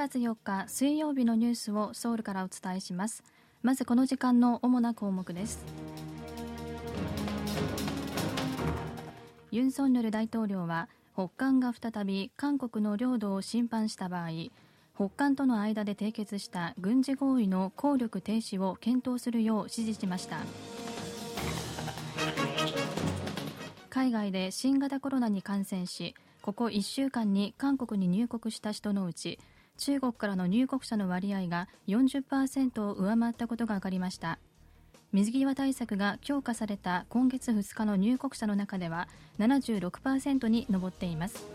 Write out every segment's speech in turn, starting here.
月4日水曜日のニュースをソウルからお伝えします。まずこの時間の主な項目です。ユン・ソンニョル大統領は北韓が再び韓国の領土を侵犯した場合北韓との間で締結した軍事合意の効力停止を検討するよう指示しました。海外で新型コロナに感染しここ1週間に韓国に入国した人のうち中国からの入国者の割合が40%を上回ったことが分かりました。水際対策が強化された今月2日の入国者の中では76%に上っています。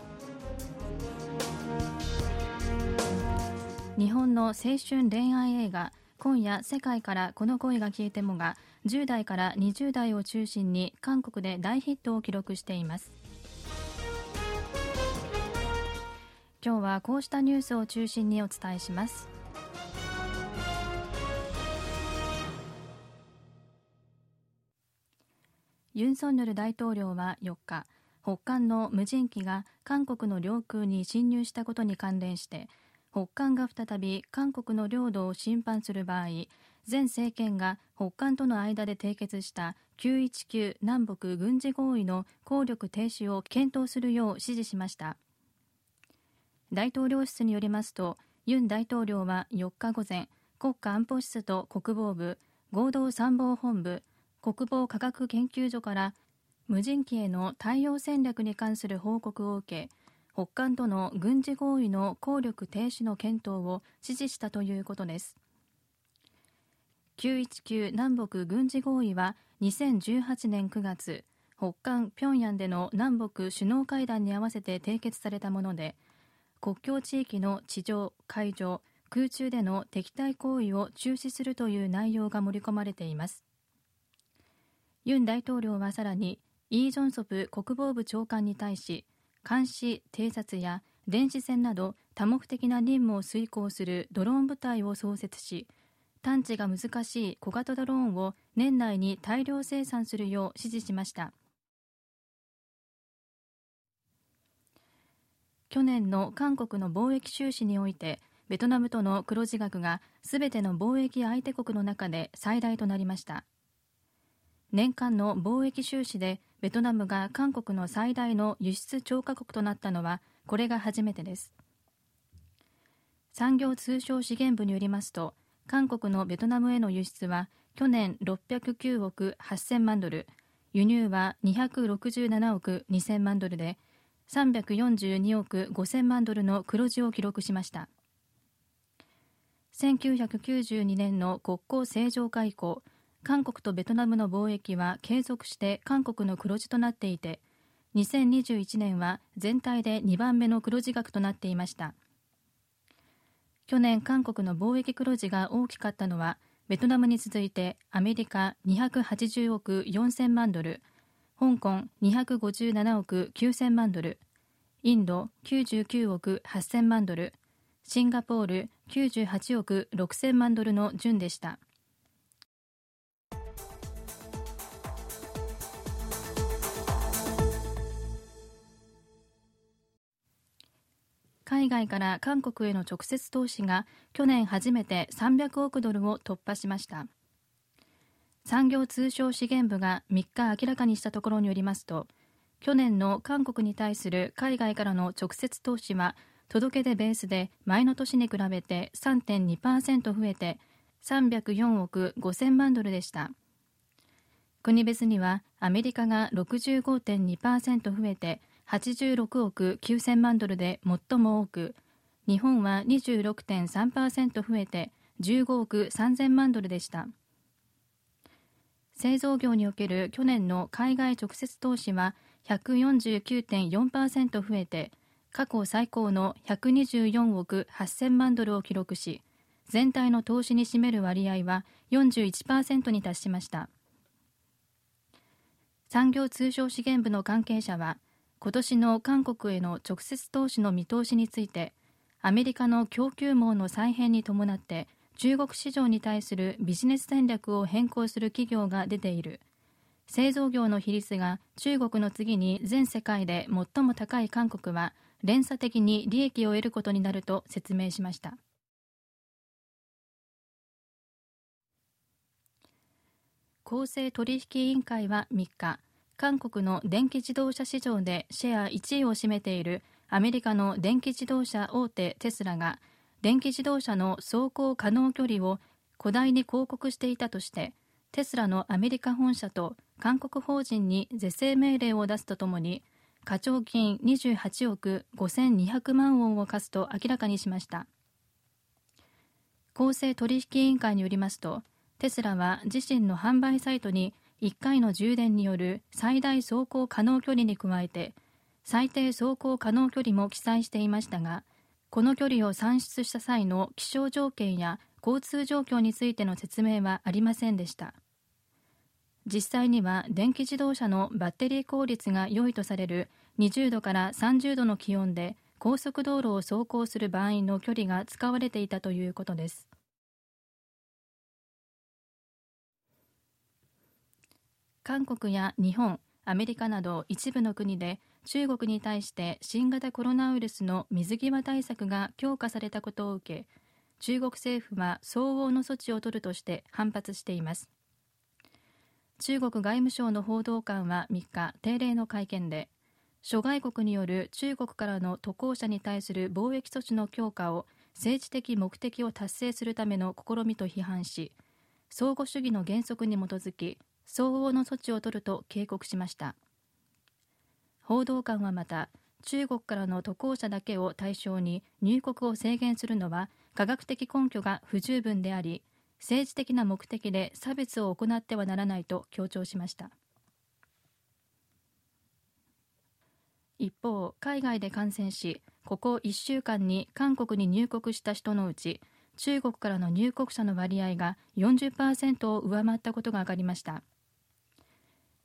日本の青春恋愛映画今夜世界からこの声が消えてもが10代から20代を中心に韓国で大ヒットを記録しています。今日はこうしたニュースを中心にお伝えします。ユン・ソンニョル大統領は4日北韓の無人機が韓国の領空に侵入したことに関連して北韓が再び韓国の領土を侵犯する場合前政権が北韓との間で締結した919南北軍事合意の効力停止を検討するよう指示しました。大統領室によりますとユン大統領は4日午前国家安保室と国防部合同参謀本部国防科学研究所から無人機への対応戦略に関する報告を受け北韓との軍事合意の効力停止の検討を指示したということです。919南北軍事合意は2018年9月北韓平壌での南北首脳会談に合わせて締結されたもので国境地域の地上、海上、空中での敵対行為を中止するという内容が盛り込まれています。ユン大統領はさらにイ・ジョンソプ国防部長官に対し監視、偵察や電子戦など多目的な任務を遂行するドローン部隊を創設し探知が難しい小型ドローンを年内に大量生産するよう指示しました。去年の韓国の貿易収支においてベトナムとの黒字額がすべての貿易相手国の中で最大となりました。年間の貿易収支でベトナムが韓国の最大の輸出超過国となったのはこれが初めてです。産業通商資源部によりますと韓国のベトナムへの輸出は去年609億8000万ドル輸入は267億2000万ドルで342億5000万ドルの黒字を記録しました。1992年の国交正常化以降韓国とベトナムの貿易は継続して韓国の黒字となっていて2021年は全体で2番目の黒字額となっていました。去年韓国の貿易黒字が大きかったのはベトナムに続いてアメリカ280億4000万ドル香港257億9000万ドルインド99億8000万ドルシンガポール98億6000万ドルの順でした。海外から韓国への直接投資が去年初めて300億ドルを突破しました。産業通商資源部が3日明らかにしたところによりますと去年の韓国に対する海外からの直接投資は届け出ベースで前の年に比べて3.2%増えて304億5000万ドルでした。国別にはアメリカが65.2%増えて86億9000万ドルで最も多く日本は26.3%増えて15億3000万ドルでした。製造業における去年の海外直接投資は149.4%増えて過去最高の124億8000万ドルを記録し全体の投資に占める割合は41%に達しました。産業通商資源部の関係者は今年の韓国への直接投資の見通しについてアメリカの供給網の再編に伴って中国市場に対するビジネス戦略を変更する企業が出ている。製造業の比率が中国の次に全世界で最も高い韓国は連鎖的に利益を得ることになると説明しました。公正取引委員会は3日韓国の電気自動車市場でシェア1位を占めているアメリカの電気自動車大手テスラが電気自動車の走行可能距離を古代に広告していたとしてテスラのアメリカ本社と韓国法人に是正命令を出すとともに課徴金28億5200万ウォンを課すと明らかにしました。公正取引委員会によりますとテスラは自身の販売サイトに1回の充電による最大走行可能距離に加えて最低走行可能距離も記載していましたがこの距離を算出した際の気象条件や交通状況についての説明はありませんでした。実際には電気自動車のバッテリー効率が良いとされる20度から30度の気温で高速道路を走行する場合の距離が使われていたということです。韓国や日本、アメリカなど一部の国で中国に対して新型コロナウイルスの水際対策が強化されたことを受け中国政府は相応の措置を取るとして反発しています。中国外務省の報道官は3日定例の会見で諸外国による中国からの渡航者に対する貿易措置の強化を政治的目的を達成するための試みと批判し相互主義の原則に基づき相応の措置を取ると警告しました。報道官はまた中国からの渡航者だけを対象に入国を制限するのは科学的根拠が不十分であり政治的な目的で差別を行ってはならないと強調しました。一方海外で感染しここ1週間に韓国に入国した人のうち中国からの入国者の割合が40%を上回ったことが分かりました。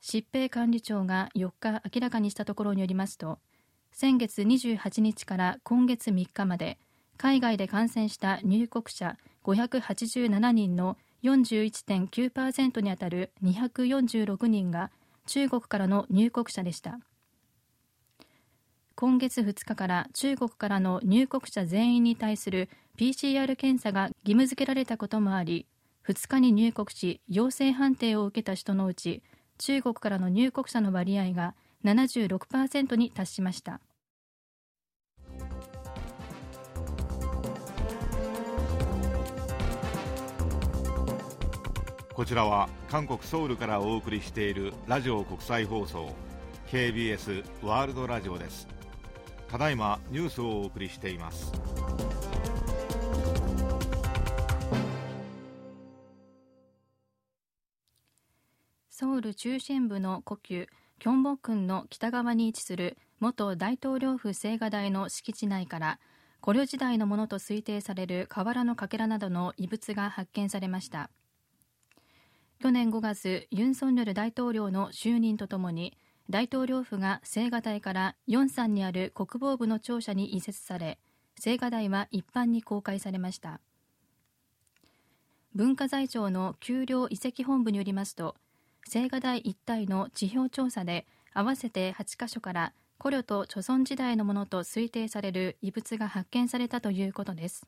疾病管理庁が4日明らかにしたところによりますと先月28日から今月3日まで海外で感染した入国者587人の41.9%にあたる246人が中国からの入国者でした。今月2日から中国からの入国者全員に対する PCR 検査が義務付けられたこともあり2日に入国し陽性判定を受けた人のうち中国からの入国者の割合が76%に達しました。こちらは韓国ソウルからお送りしているラジオ国際放送 KBS ワールドラジオです。ただいまニュースをお送りしています。ソウル中心部の故宮キョンボクンの北側に位置する元大統領府青瓦台の敷地内から古領時代のものと推定される瓦のかけらなどの遺物が発見されました。去年5月ユン・ソンニョル大統領の就任とともに大統領府が青瓦台からヨンサンにある国防部の庁舎に移設され青瓦台は一般に公開されました。文化財庁の丘陵遺跡本部によりますと青瓦台一帯の地表調査で合わせて8カ所から古領と貯村時代のものと推定される遺物が発見されたということです。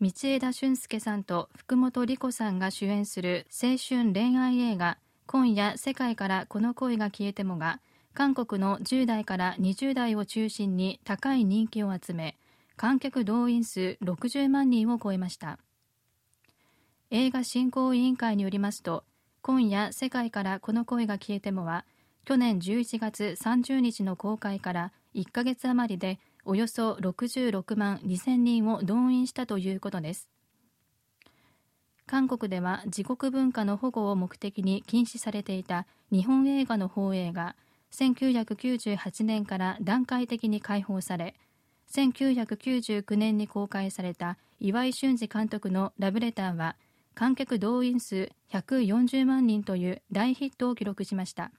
道枝俊介さんと福本莉子さんが主演する青春恋愛映画「今夜世界からこの恋が消えても」が韓国の10代から20代を中心に高い人気を集め観客動員数60万人を超えました。映画振興委員会によりますと今夜世界からこの声が消えてもは去年11月30日の公開から1ヶ月余りでおよそ66万2000人を動員したということです。韓国では自国文化の保護を目的に禁止されていた日本映画の放映が1998年から段階的に解放され1999年に公開された岩井俊二監督のラブレターは観客動員数140万人という大ヒットを記録しました。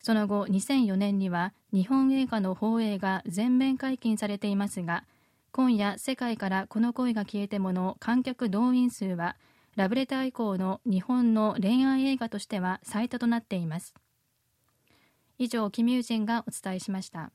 その後2004年には日本映画の放映が全面解禁されていますが今夜世界からこの声が消えてもの観客動員数はラブレター以降の日本の恋愛映画としては最多となっています。以上キミュージンがお伝えしました。